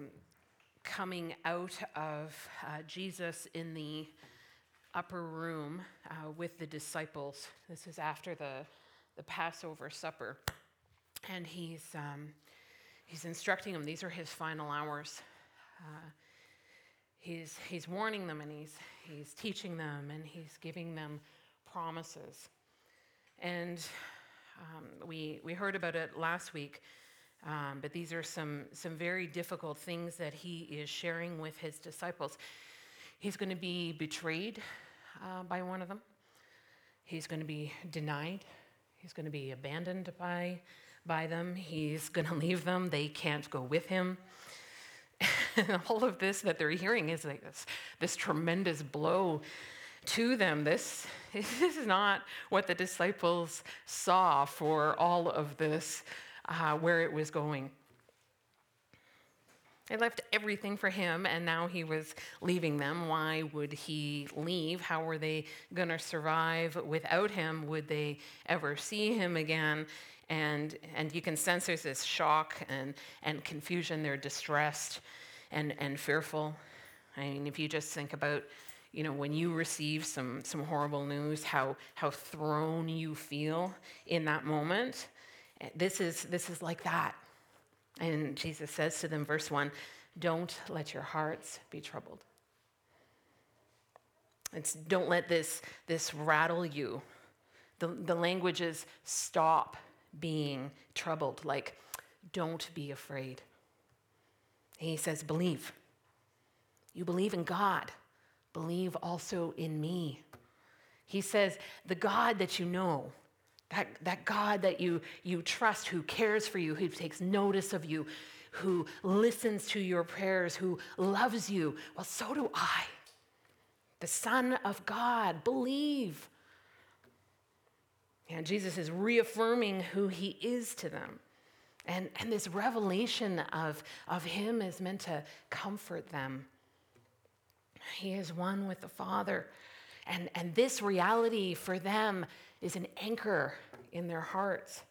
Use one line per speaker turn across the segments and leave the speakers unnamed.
um, coming out of uh, Jesus in the upper room uh, with the disciples. This is after the, the Passover supper. And he's, um, he's instructing them, these are his final hours. Uh, he's, he's warning them and he's, he's teaching them and he's giving them promises. And um, we, we heard about it last week, um, but these are some, some very difficult things that he is sharing with his disciples. He's going to be betrayed uh, by one of them, he's going to be denied, he's going to be abandoned by, by them, he's going to leave them, they can't go with him. all of this that they're hearing is like this, this tremendous blow to them. This, this is not what the disciples saw for all of this, uh, where it was going. They left everything for him, and now he was leaving them. Why would he leave? How were they going to survive without him? Would they ever see him again? And, and you can sense there's this shock and, and confusion. They're distressed and, and fearful. I mean, if you just think about you know, when you receive some, some horrible news, how, how thrown you feel in that moment. This is, this is like that. And Jesus says to them, verse 1 Don't let your hearts be troubled. It's don't let this, this rattle you. The, the language is stop being troubled, like don't be afraid. he says, believe. You believe in God believe also in me. He says, the God that you know, that, that God that you, you trust, who cares for you, who takes notice of you, who listens to your prayers, who loves you, well, so do I. The Son of God, believe. And Jesus is reaffirming who he is to them. And, and this revelation of, of him is meant to comfort them he is one with the Father. And, and this reality for them is an anchor in their hearts.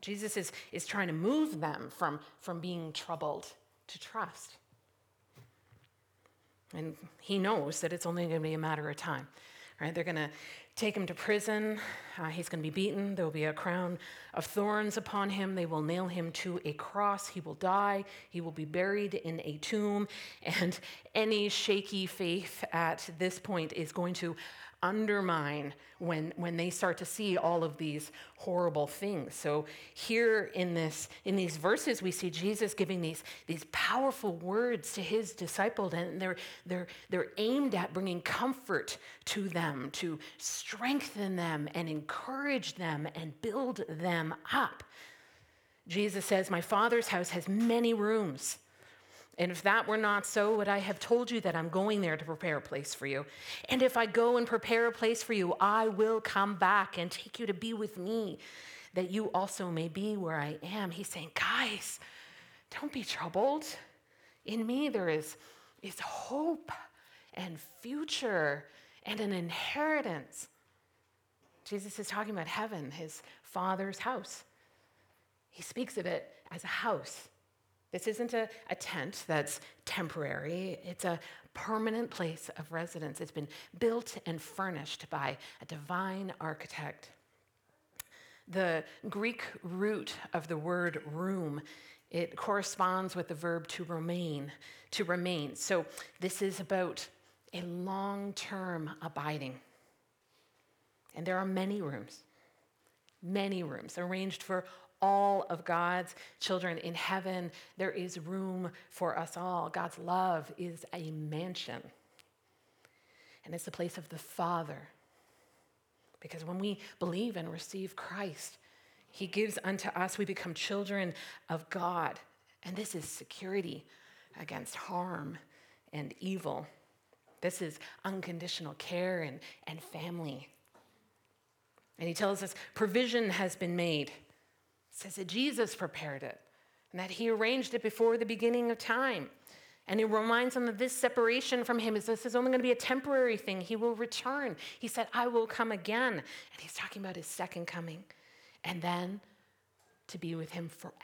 Jesus is, is trying to move them from, from being troubled to trust. And he knows that it's only going to be a matter of time. Right? They're going to take him to prison. Uh, he's going to be beaten. There will be a crown of thorns upon him. They will nail him to a cross. He will die. He will be buried in a tomb. And any shaky faith at this point is going to undermine when, when they start to see all of these horrible things. So here in this in these verses we see Jesus giving these, these powerful words to his disciples and they're, they're, they're aimed at bringing comfort to them, to strengthen them and encourage them and build them up. Jesus says, My Father's house has many rooms. And if that were not so, would I have told you that I'm going there to prepare a place for you? And if I go and prepare a place for you, I will come back and take you to be with me, that you also may be where I am. He's saying, guys, don't be troubled. In me, there is, is hope and future and an inheritance. Jesus is talking about heaven, his father's house. He speaks of it as a house this isn't a, a tent that's temporary, it's a permanent place of residence. It's been built and furnished by a divine architect. The Greek root of the word room it corresponds with the verb to remain, to remain. So this is about a long-term abiding. And there are many rooms, many rooms arranged for all of God's children in heaven. There is room for us all. God's love is a mansion, and it's the place of the Father. Because when we believe and receive Christ, He gives unto us, we become children of God. And this is security against harm and evil. This is unconditional care and, and family. And he tells us provision has been made says that Jesus prepared it and that he arranged it before the beginning of time. And he reminds them that this separation from him is this is only going to be a temporary thing. He will return. He said, I will come again. And he's talking about his second coming. And then to be with him forever.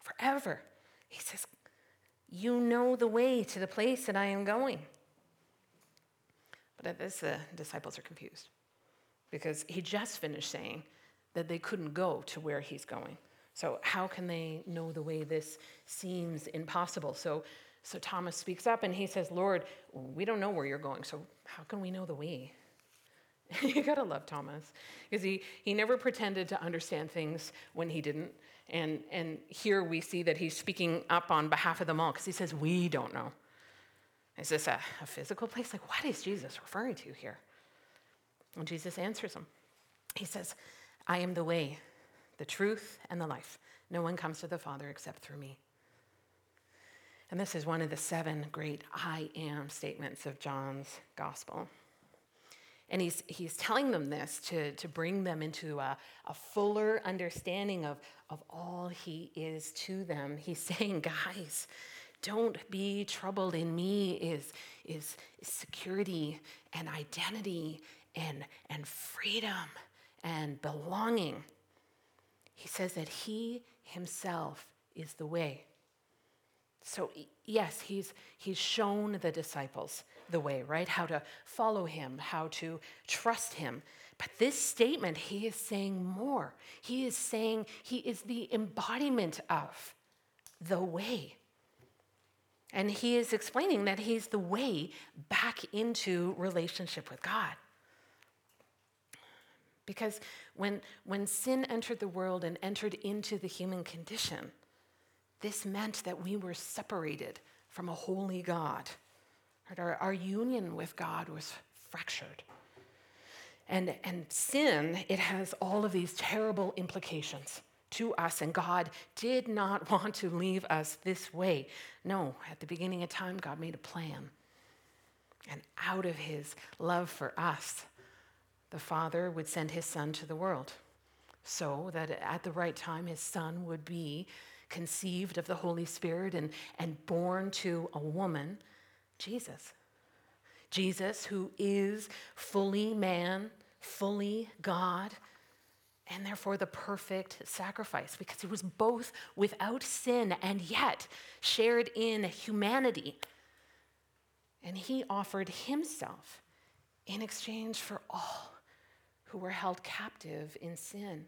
Forever. He says, You know the way to the place that I am going. But at this, the disciples are confused because he just finished saying that they couldn't go to where he's going. So, how can they know the way this seems impossible? So, so Thomas speaks up and he says, Lord, we don't know where you're going, so how can we know the way? you gotta love Thomas because he, he never pretended to understand things when he didn't. And, and here we see that he's speaking up on behalf of them all because he says, We don't know. Is this a, a physical place? Like, what is Jesus referring to here? And Jesus answers him. He says, I am the way, the truth, and the life. No one comes to the Father except through me. And this is one of the seven great I am statements of John's gospel. And he's, he's telling them this to, to bring them into a, a fuller understanding of, of all he is to them. He's saying, guys, don't be troubled. In me is, is, is security and identity and, and freedom and belonging. He says that he himself is the way. So, yes, he's, he's shown the disciples the way, right? How to follow him, how to trust him. But this statement, he is saying more. He is saying he is the embodiment of the way. And he is explaining that he's the way back into relationship with God. Because when, when sin entered the world and entered into the human condition, this meant that we were separated from a holy God. Our, our union with God was fractured. And, and sin, it has all of these terrible implications to us, and God did not want to leave us this way. No, at the beginning of time, God made a plan. And out of his love for us, the Father would send his Son to the world so that at the right time, his Son would be conceived of the Holy Spirit and, and born to a woman, Jesus. Jesus, who is fully man, fully God, and therefore the perfect sacrifice, because he was both without sin and yet shared in humanity. And he offered himself in exchange for all who were held captive in sin.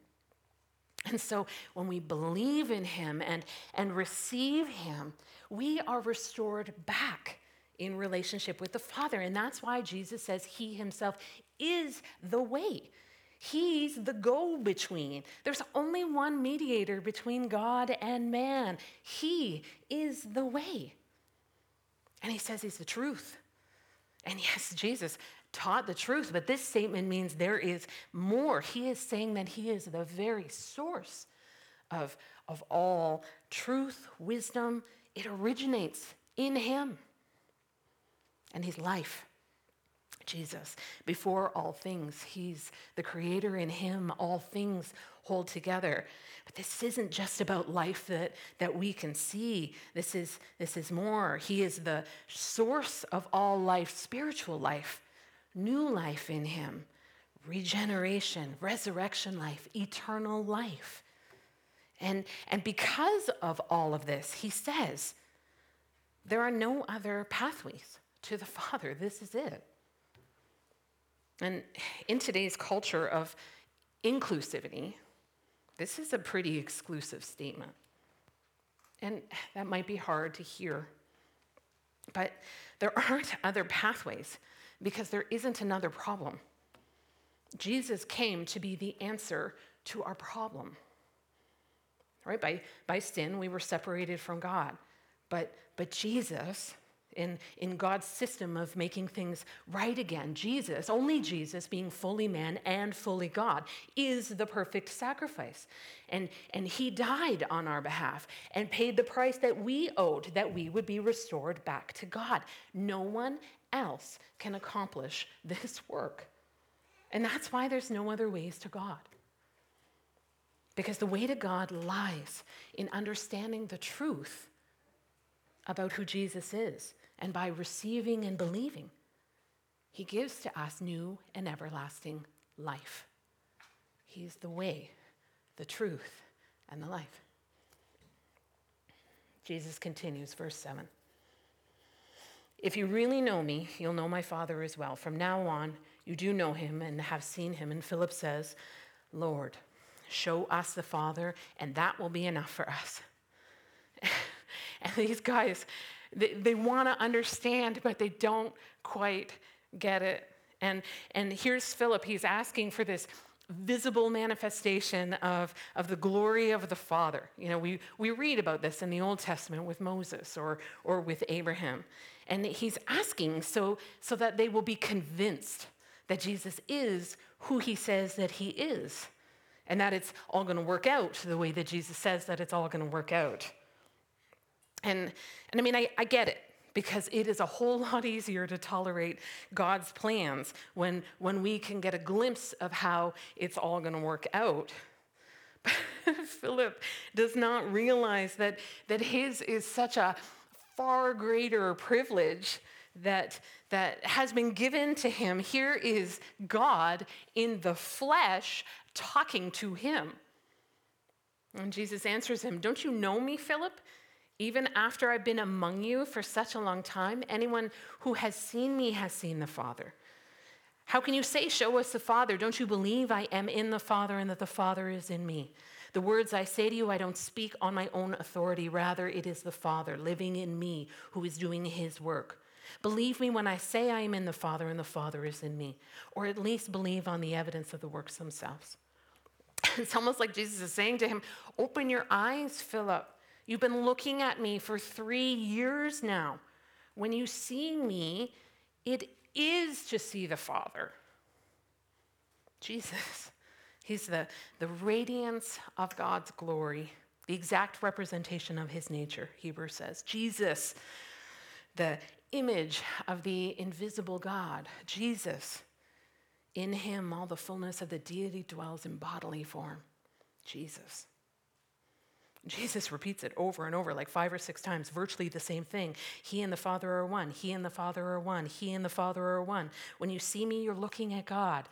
And so when we believe in him and, and receive him, we are restored back in relationship with the Father. And that's why Jesus says he himself is the way. He's the go between. There's only one mediator between God and man. He is the way. And he says he's the truth. And yes, Jesus taught the truth, but this statement means there is more. He is saying that he is the very source of, of all truth, wisdom. It originates in him and his life. Jesus, before all things, he's the creator in him, all things hold together. But this isn't just about life that, that we can see. This is, this is more. He is the source of all life, spiritual life, new life in him, regeneration, resurrection life, eternal life. And, and because of all of this, he says, there are no other pathways to the Father. This is it. And in today's culture of inclusivity, this is a pretty exclusive statement. And that might be hard to hear. But there aren't other pathways because there isn't another problem. Jesus came to be the answer to our problem. Right? By, by sin, we were separated from God. But, but Jesus in, in God's system of making things right again. Jesus, only Jesus, being fully man and fully God, is the perfect sacrifice. And, and he died on our behalf and paid the price that we owed that we would be restored back to God. No one else can accomplish this work. And that's why there's no other ways to God. Because the way to God lies in understanding the truth about who Jesus is and by receiving and believing, He gives to us new and everlasting life. He's the way, the truth, and the life. Jesus continues, verse 7. If you really know me, you'll know my Father as well. From now on, you do know him and have seen him. And Philip says, Lord, show us the Father, and that will be enough for us. and these guys, they, they want to understand, but they don't quite get it. And, and here's Philip, he's asking for this visible manifestation of, of the glory of the Father. You know, we, we read about this in the Old Testament with Moses or, or with Abraham. And he's asking so, so that they will be convinced that Jesus is who he says that he is, and that it's all going to work out the way that Jesus says that it's all going to work out. And, and I mean, I, I get it because it is a whole lot easier to tolerate God's plans when, when we can get a glimpse of how it's all going to work out. But Philip does not realize that, that his is such a far greater privilege that, that has been given to him. Here is God in the flesh talking to him. And Jesus answers him, Don't you know me, Philip? Even after I've been among you for such a long time, anyone who has seen me has seen the Father. How can you say, Show us the Father? Don't you believe I am in the Father and that the Father is in me? The words I say to you, I don't speak on my own authority. Rather, it is the Father living in me who is doing his work. Believe me when I say I am in the Father and the Father is in me, or at least believe on the evidence of the works themselves. It's almost like Jesus is saying to him, Open your eyes, Philip. You've been looking at me for three years now. When you see me, it is to see the Father. Jesus, He's the, the radiance of God's glory, the exact representation of His nature, Hebrews says. Jesus, the image of the invisible God. Jesus, in Him, all the fullness of the deity dwells in bodily form. Jesus. Jesus repeats it over and over, like five or six times, virtually the same thing. He and the Father are one. He and the Father are one. He and the Father are one. When you see me, you're looking at God.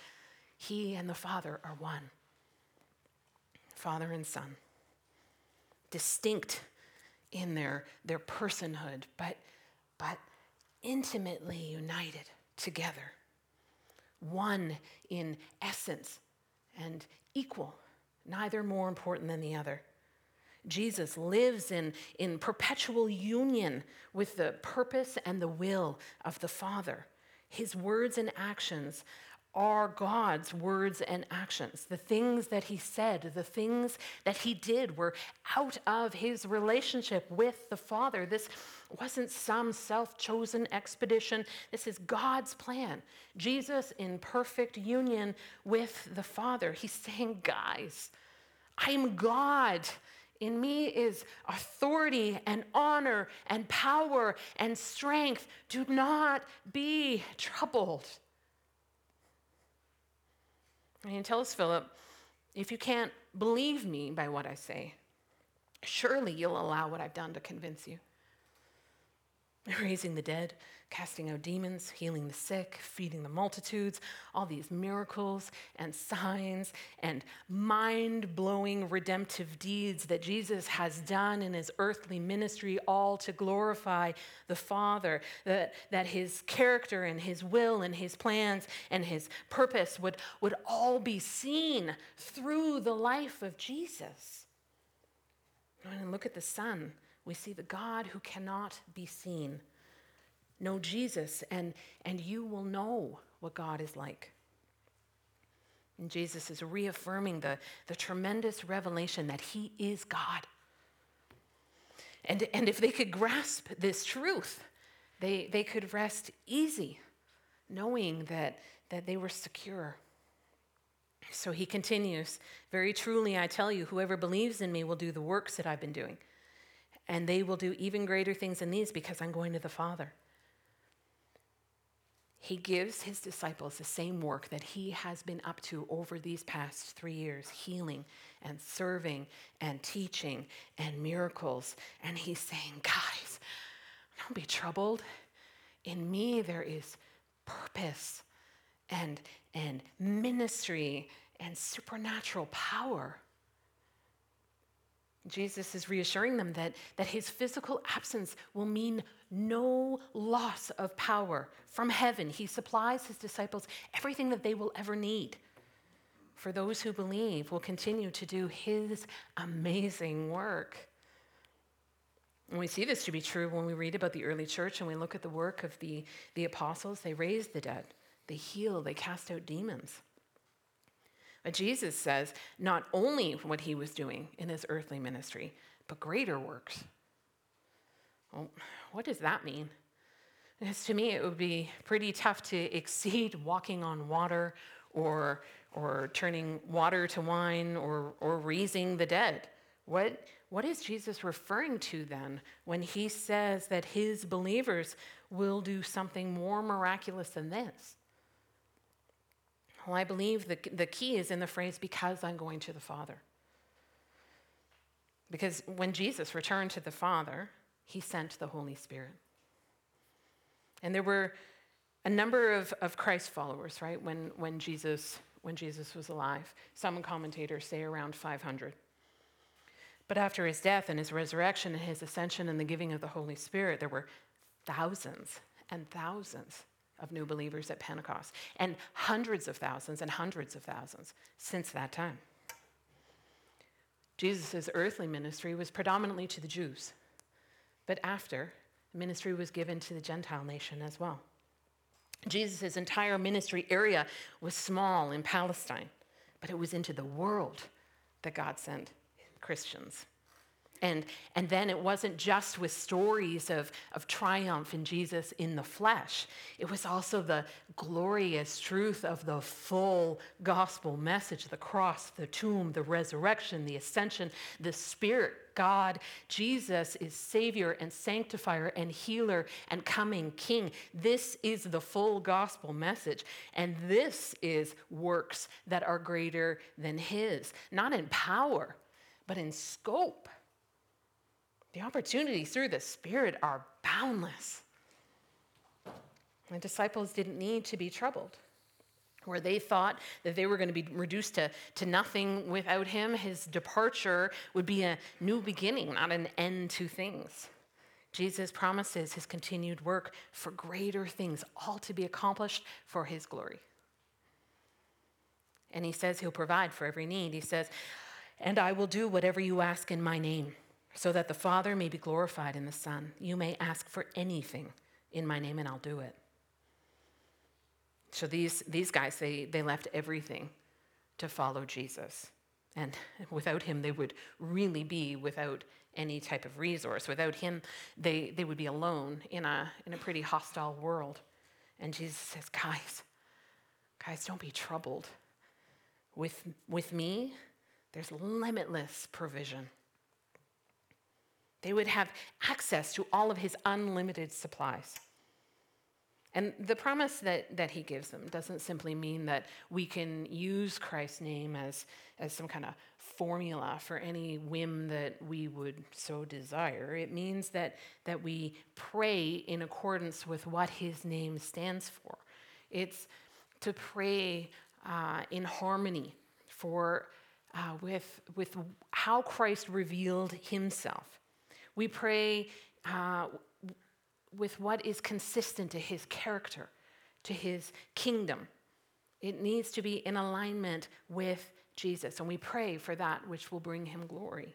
He and the Father are one. Father and Son. Distinct in their, their personhood, but, but intimately united together. One in essence and equal, neither more important than the other. Jesus lives in, in perpetual union with the purpose and the will of the Father. His words and actions are God's words and actions. The things that he said, the things that he did were out of his relationship with the Father. This wasn't some self chosen expedition. This is God's plan. Jesus in perfect union with the Father. He's saying, guys, I'm God. In me is authority and honor and power and strength. Do not be troubled. And he tells Philip, if you can't believe me by what I say, surely you'll allow what I've done to convince you. Raising the dead, casting out demons, healing the sick, feeding the multitudes, all these miracles and signs and mind blowing redemptive deeds that Jesus has done in his earthly ministry, all to glorify the Father, that, that his character and his will and his plans and his purpose would, would all be seen through the life of Jesus. And look at the Son. We see the God who cannot be seen Know Jesus, and, and you will know what God is like. And Jesus is reaffirming the, the tremendous revelation that He is God. And, and if they could grasp this truth, they, they could rest easy, knowing that, that they were secure. So he continues Very truly, I tell you, whoever believes in me will do the works that I've been doing. And they will do even greater things than these because I'm going to the Father he gives his disciples the same work that he has been up to over these past three years healing and serving and teaching and miracles. And he's saying, guys, don't be troubled. In me, there is purpose and, and ministry and supernatural power. Jesus is reassuring them that, that his physical absence will mean no loss of power from heaven. He supplies his disciples everything that they will ever need. For those who believe, will continue to do his amazing work. And we see this to be true when we read about the early church and we look at the work of the, the apostles. They raised the dead, they heal, they cast out demons. But Jesus says not only what he was doing in his earthly ministry, but greater works. Well, what does that mean? Because to me, it would be pretty tough to exceed walking on water or, or turning water to wine or, or raising the dead. What, what is Jesus referring to then when he says that his believers will do something more miraculous than this? Well, I believe the, the key is in the phrase, because I'm going to the Father. Because when Jesus returned to the Father, he sent the Holy Spirit. And there were a number of, of Christ followers, right, when, when, Jesus, when Jesus was alive. Some commentators say around 500. But after his death and his resurrection and his ascension and the giving of the Holy Spirit, there were thousands and thousands of new believers at Pentecost, and hundreds of thousands and hundreds of thousands since that time. Jesus' earthly ministry was predominantly to the Jews, but after, ministry was given to the Gentile nation as well. Jesus' entire ministry area was small in Palestine, but it was into the world that God sent Christians. And, and then it wasn't just with stories of, of triumph in Jesus in the flesh, it was also the glorious truth of the full gospel message the cross, the tomb, the resurrection, the ascension, the Spirit. God, Jesus is Savior and Sanctifier and Healer and coming King. This is the full gospel message. And this is works that are greater than His, not in power, but in scope. The opportunities through the Spirit are boundless. The disciples didn't need to be troubled. Where they thought that they were going to be reduced to, to nothing without him, his departure would be a new beginning, not an end to things. Jesus promises his continued work for greater things, all to be accomplished for his glory. And he says he'll provide for every need. He says, And I will do whatever you ask in my name so that the Father may be glorified in the Son. You may ask for anything in my name, and I'll do it. So these, these guys, they, they left everything to follow Jesus. And without him, they would really be without any type of resource. Without him, they, they would be alone in a, in a pretty hostile world. And Jesus says, Guys, guys, don't be troubled. With, with me, there's limitless provision. They would have access to all of his unlimited supplies. And the promise that, that he gives them doesn't simply mean that we can use Christ's name as, as some kind of formula for any whim that we would so desire. It means that, that we pray in accordance with what his name stands for. It's to pray uh, in harmony for, uh, with, with how Christ revealed himself. We pray uh, with what is consistent to his character, to his kingdom. It needs to be in alignment with Jesus, and we pray for that which will bring him glory.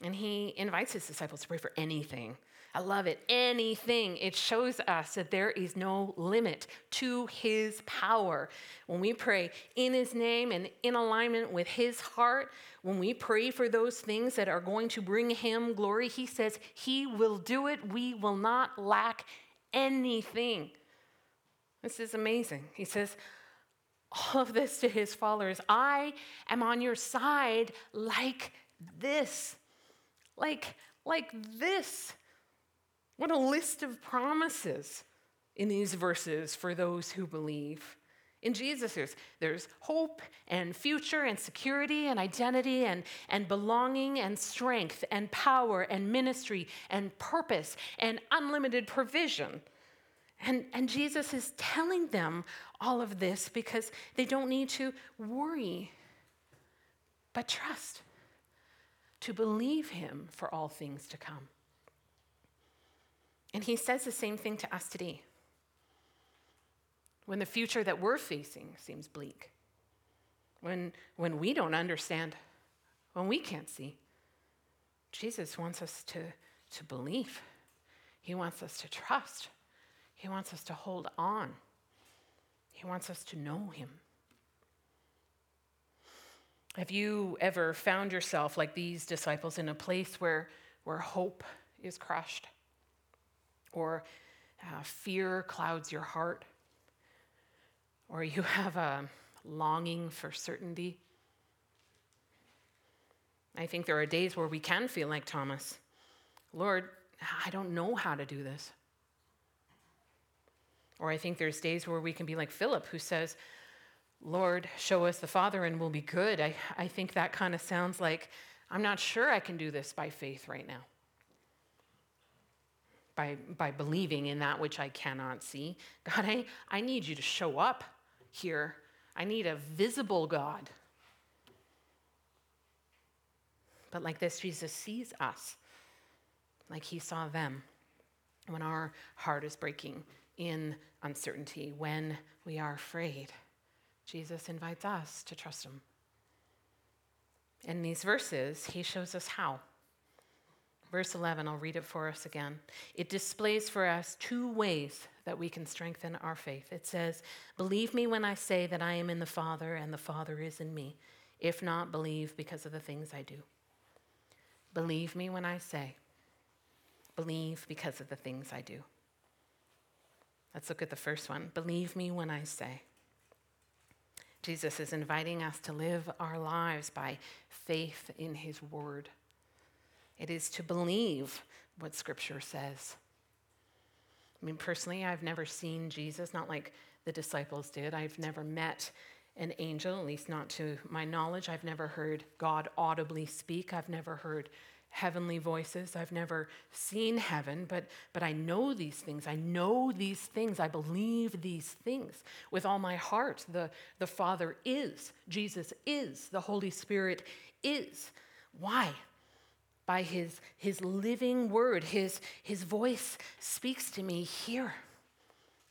And he invites his disciples to pray for anything I love it. Anything. It shows us that there is no limit to his power. When we pray in his name and in alignment with his heart, when we pray for those things that are going to bring him glory, he says he will do it. We will not lack anything. This is amazing. He says, all of this to his followers I am on your side like this. Like, like this. What a list of promises in these verses for those who believe. In Jesus, there's, there's hope and future and security and identity and, and belonging and strength and power and ministry and purpose and unlimited provision. And, and Jesus is telling them all of this because they don't need to worry, but trust. to believe him for all things to come. And he says the same thing to us today. When the future that we're facing seems bleak, when, when we don't understand, when we can't see, Jesus wants us to, to believe. He wants us to trust. He wants us to hold on. He wants us to know Him. Have you ever found yourself like these disciples in a place where, where hope is crushed? Or uh, fear clouds your heart? Or you have a longing for certainty? I think there are days where we can feel like Thomas Lord, I don't know how to do this. Or I think there's days where we can be like Philip, who says, Lord, show us the Father and we'll be good. I, I think that kind of sounds like, I'm not sure I can do this by faith right now. By, by believing in that which I cannot see. God, I, I need you to show up here. I need a visible God. But like this, Jesus sees us like he saw them when our heart is breaking in uncertainty, when we are afraid. Jesus invites us to trust him. In these verses, he shows us how. Verse 11, I'll read it for us again. It displays for us two ways that we can strengthen our faith. It says, Believe me when I say that I am in the Father and the Father is in me. If not, believe because of the things I do. Believe me when I say, believe because of the things I do. Let's look at the first one. Believe me when I say. Jesus is inviting us to live our lives by faith in his word. It is to believe what scripture says. I mean, personally, I've never seen Jesus, not like the disciples did. I've never met an angel, at least not to my knowledge. I've never heard God audibly speak. I've never heard heavenly voices. I've never seen heaven, but, but I know these things. I know these things. I believe these things with all my heart. The, the Father is, Jesus is, the Holy Spirit is. Why? By his, his living word, his, his voice speaks to me here.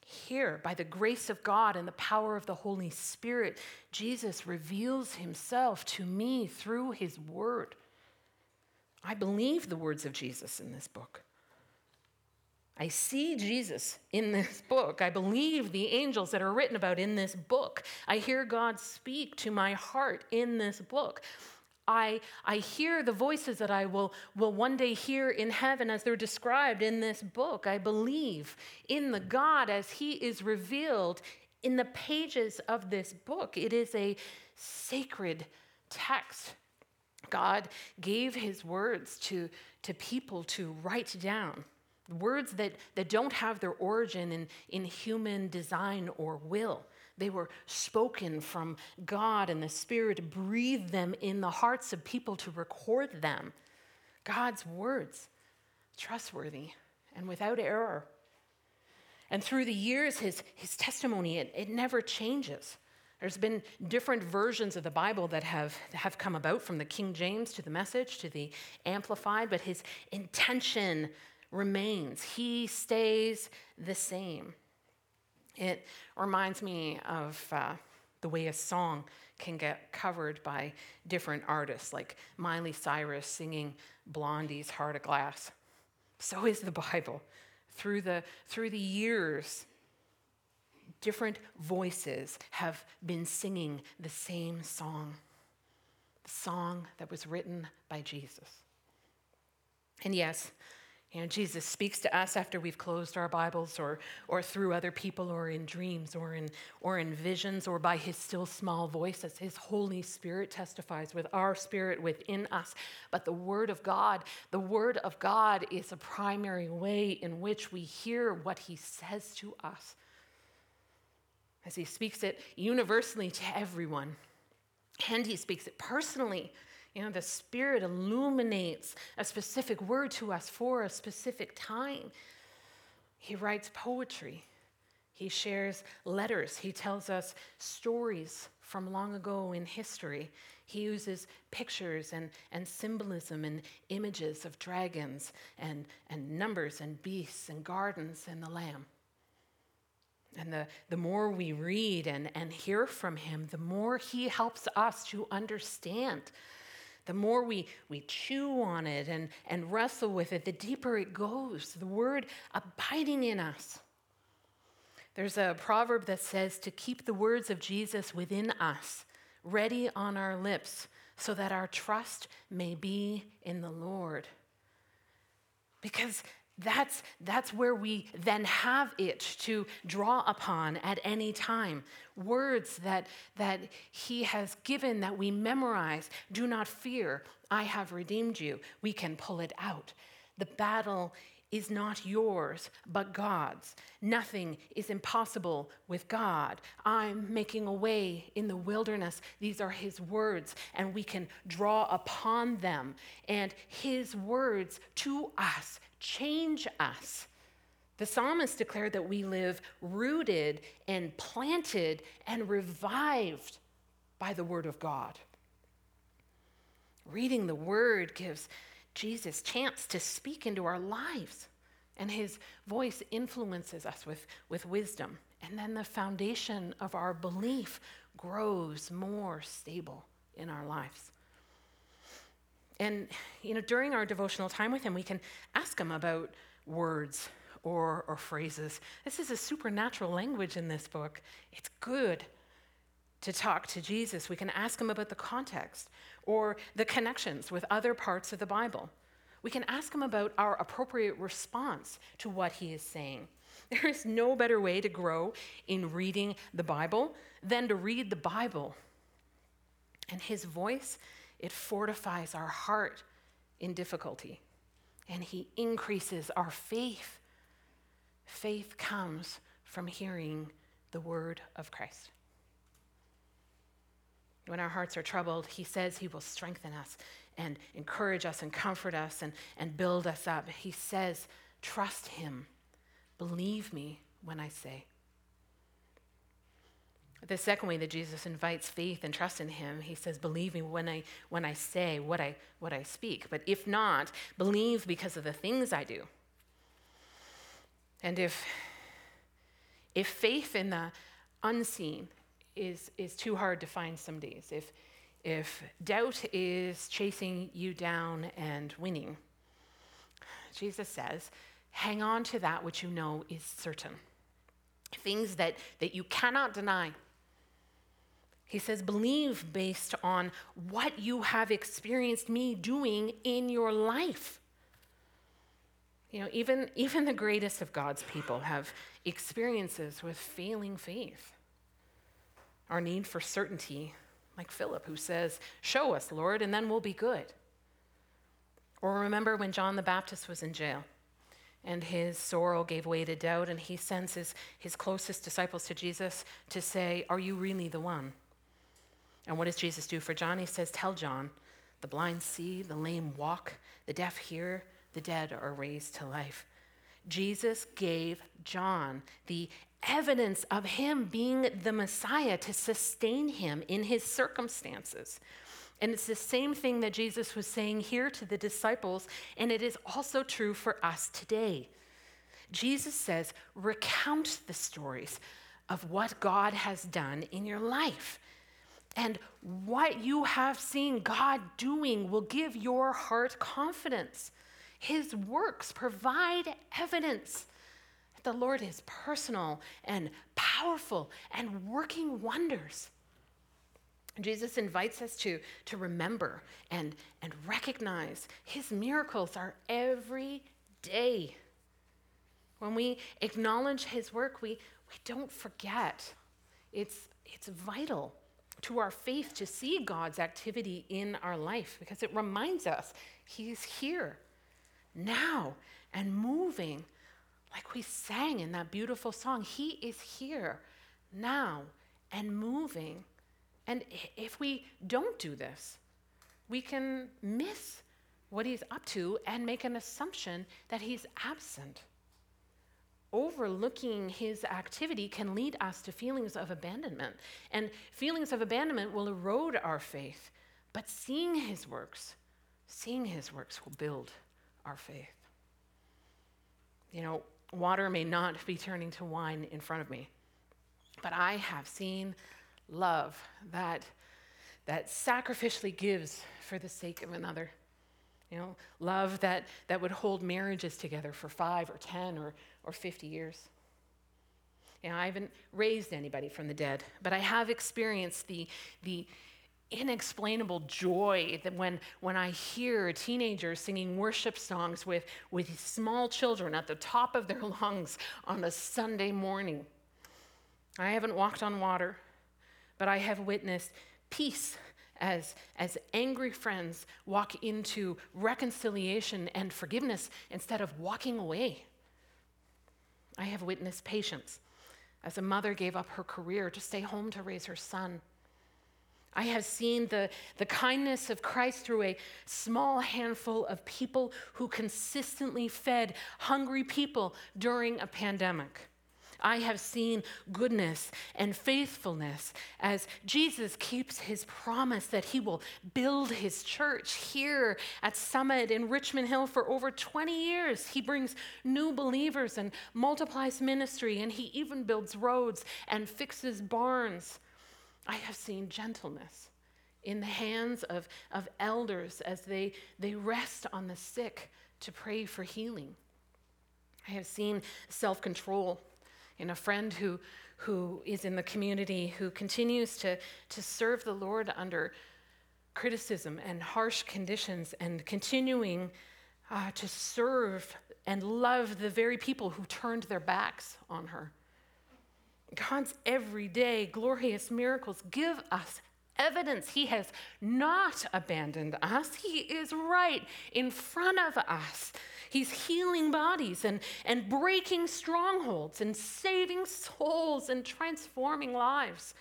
Here, by the grace of God and the power of the Holy Spirit, Jesus reveals himself to me through his word. I believe the words of Jesus in this book. I see Jesus in this book. I believe the angels that are written about in this book. I hear God speak to my heart in this book. I, I hear the voices that I will, will one day hear in heaven as they're described in this book. I believe in the God as he is revealed in the pages of this book. It is a sacred text God gave his words to, to people to write down. Words that, that don't have their origin in, in human design or will. They were spoken from God, and the Spirit breathed them in the hearts of people to record them. God's words, trustworthy and without error. And through the years, his, his testimony, it, it never changes. There's been different versions of the Bible that have, have come about from the King James to the message to the Amplified, but his intention remains. He stays the same. It reminds me of uh, the way a song can get covered by different artists, like Miley Cyrus singing Blondie's Heart of Glass. So is the Bible. Through the, through the years, different voices have been singing the same song, the song that was written by Jesus. And yes, you know, Jesus speaks to us after we've closed our Bibles or, or through other people or in dreams or in, or in visions or by his still small voice as his Holy Spirit testifies with our spirit within us. But the Word of God, the Word of God is a primary way in which we hear what he says to us as he speaks it universally to everyone. And he speaks it personally. You know, the Spirit illuminates a specific word to us for a specific time. He writes poetry. He shares letters. He tells us stories from long ago in history. He uses pictures and, and symbolism and images of dragons and, and numbers and beasts and gardens and the lamb. And the, the more we read and, and hear from him, the more he helps us to understand. The more we, we chew on it and, and wrestle with it, the deeper it goes. The word abiding in us. There's a proverb that says to keep the words of Jesus within us, ready on our lips, so that our trust may be in the Lord. Because that's, that's where we then have it to draw upon at any time. Words that, that He has given that we memorize. Do not fear, I have redeemed you. We can pull it out. The battle is not yours, but God's. Nothing is impossible with God. I'm making a way in the wilderness. These are His words, and we can draw upon them. And His words to us change us. The psalmist declared that we live rooted and planted and revived by the word of God. Reading the word gives Jesus' chance to speak into our lives, and his voice influences us with, with wisdom. And then the foundation of our belief grows more stable in our lives. And, you know, during our devotional time with him, we can ask him about words or, or phrases. This is a supernatural language in this book. It's good to talk to Jesus. We can ask him about the context or the connections with other parts of the Bible. We can ask him about our appropriate response to what he is saying. There is no better way to grow in reading the Bible than to read the Bible. And his voice it fortifies our heart in difficulty, and He increases our faith. Faith comes from hearing the word of Christ. When our hearts are troubled, He says He will strengthen us and encourage us and comfort us and, and build us up. He says, Trust Him. Believe me when I say. The second way that Jesus invites faith and trust in him, he says, believe me when I, when I say what I, what I speak. But if not, believe because of the things I do. And if, if faith in the unseen is, is too hard to find some days, if, if doubt is chasing you down and winning, Jesus says, hang on to that which you know is certain. Things that, that you cannot deny he says, believe based on what you have experienced me doing in your life. You know, even, even the greatest of God's people have experiences with failing faith. Our need for certainty, like Philip, who says, Show us, Lord, and then we'll be good. Or remember when John the Baptist was in jail and his sorrow gave way to doubt, and he sends his, his closest disciples to Jesus to say, Are you really the one? And what does Jesus do for John? He says, Tell John, the blind see, the lame walk, the deaf hear, the dead are raised to life. Jesus gave John the evidence of him being the Messiah to sustain him in his circumstances. And it's the same thing that Jesus was saying here to the disciples, and it is also true for us today. Jesus says, recount the stories of what God has done in your life. And what you have seen God doing will give your heart confidence. His works provide evidence that the Lord is personal and powerful and working wonders. Jesus invites us to, to remember and, and recognize his miracles are every day. When we acknowledge his work, we, we don't forget. It's, it's vital to our faith to see God's activity in our life because it reminds us He's here now and moving. Like we sang in that beautiful song, He is here now and moving. And if we don't do this, we can miss what He's up to and make an assumption that He's absent. overlooking his activity can lead us to feelings of abandonment. And feelings of abandonment will erode our faith. But seeing his works, seeing his works will build our faith. You know, water may not be turning to wine in front of me, but I have seen love that, that sacrificially gives for the sake of another. You know, love that, that would hold marriages together for five or 10 or, or 50 years. You know, I haven't raised anybody from the dead, but I have experienced the, the inexplainable joy that when, when I hear teenagers singing worship songs with, with small children at the top of their lungs on a Sunday morning. I haven't walked on water, but I have witnessed peace as, as angry friends walk into reconciliation and forgiveness instead of walking away. I have witnessed patience as a mother gave up her career to stay home to raise her son. I have seen the, the kindness of Christ through a small handful of people who consistently fed hungry people during a pandemic. I have seen goodness and faithfulness as Jesus keeps his promise that he will build his church here at Summit in Richmond Hill for over 20 years. He brings new believers and multiplies ministry, and he even builds roads and fixes barns. I have seen gentleness in the hands of, of elders as they, they rest on the sick to pray for healing. I have seen self control in a friend who, who is in the community who continues to, to serve the Lord under criticism and harsh conditions and continuing uh, to serve and love the very people who turned their backs on her. God's everyday glorious miracles give us evidence He has not abandoned us. He is right in front of us. He's healing bodies and, and breaking strongholds and saving souls and transforming lives.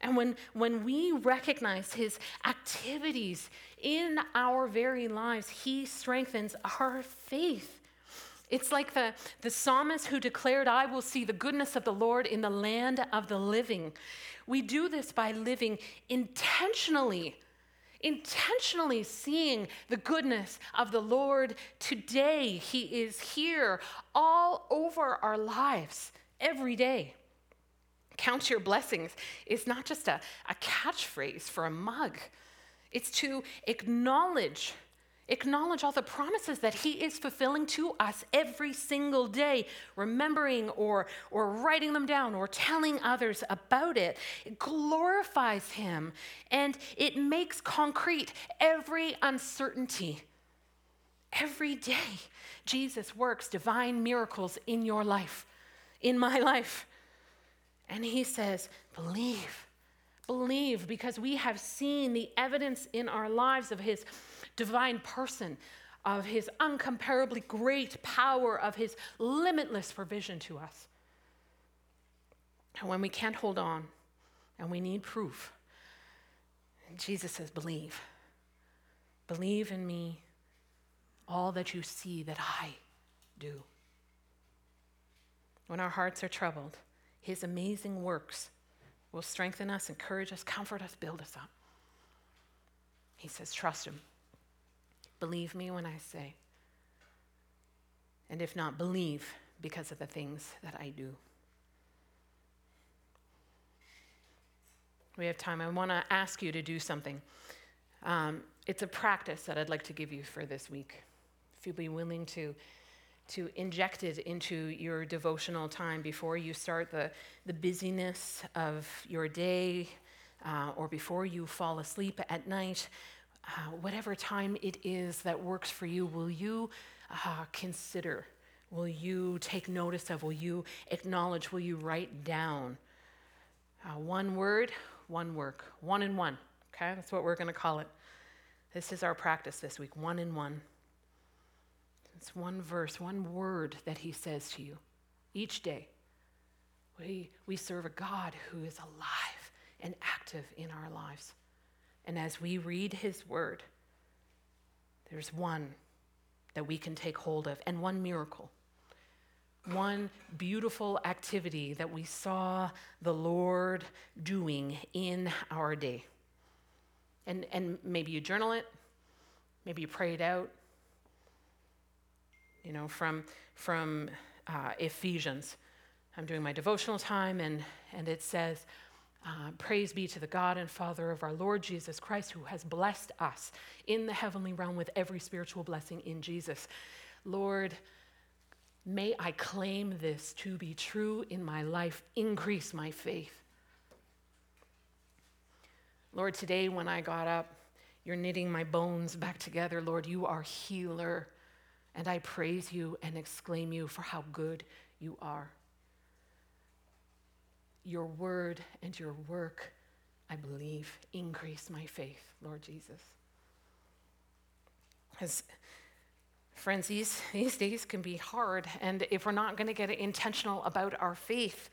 And when, when we recognize His activities in our very lives, He strengthens our faith. It's like the, the psalmist who declared, I will see the goodness of the Lord in the land of the living. We do this by living intentionally, intentionally seeing the goodness of the Lord today. He is here all over our lives every day. Count your blessings is not just a, a catchphrase for a mug, it's to acknowledge Acknowledge all the promises that He is fulfilling to us every single day, remembering or, or writing them down or telling others about it. It glorifies Him and it makes concrete every uncertainty. Every day, Jesus works divine miracles in your life, in my life. And He says, Believe, believe, because we have seen the evidence in our lives of His divine person, of his uncomparably great power, of his limitless provision to us. And when we can't hold on and we need proof, Jesus says, Believe. Believe in me, all that you see that I do. When our hearts are troubled, his amazing works will strengthen us, encourage us, comfort us, build us up. He says, Trust him. Believe me when I say. And if not, believe because of the things that I do. We have time. I want to ask you to do something. Um, it's a practice that I'd like to give you for this week. If you'd be willing to, to inject it into your devotional time before you start the, the busyness of your day uh, or before you fall asleep at night, uh, whatever time it is that works for you, will you uh, consider? Will you take notice of? Will you acknowledge? Will you write down? Uh, one word, one work, one in one. Okay, that's what we're going to call it. This is our practice this week one in one. It's one verse, one word that he says to you each day. We, we serve a God who is alive and active in our lives. And as we read his word, there's one that we can take hold of and one miracle. one beautiful activity that we saw the Lord doing in our day. And, and maybe you journal it, maybe you pray it out. You know, from, from uh, Ephesians. I'm doing my devotional time, and, and it says, uh, Praise be to the God and Father of our Lord Jesus Christ, who has blessed us in the heavenly realm with every spiritual blessing in Jesus. Lord, may I claim this to be true in my life, increase my faith. Lord, today when I got up, you're knitting my bones back together. Lord, you are healer. And I praise you and exclaim you for how good you are. Your word and your work, I believe, increase my faith, Lord Jesus. As friends, these, these days can be hard, and if we're not going to get intentional about our faith,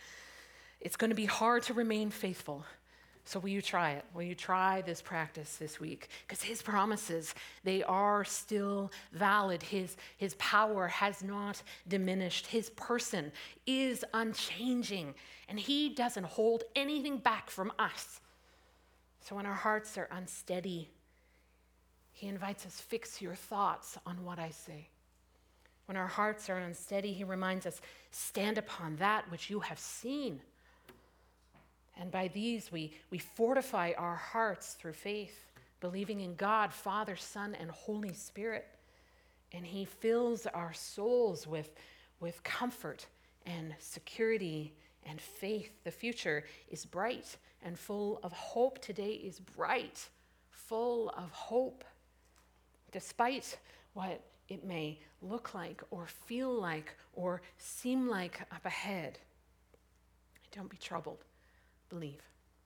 it's going to be hard to remain faithful. So will you try it? Will you try this practice this week? Because his promises, they are still valid. His, his power has not diminished. His person is unchanging, and he doesn't hold anything back from us. So when our hearts are unsteady, he invites us, fix your thoughts on what I say. When our hearts are unsteady, he reminds us, stand upon that which you have seen. And by these, we, we fortify our hearts through faith, believing in God, Father, Son, and Holy Spirit. And He fills our souls with, with comfort and security and faith. The future is bright and full of hope. Today is bright, full of hope. Despite what it may look like or feel like or seem like up ahead, don't be troubled believe.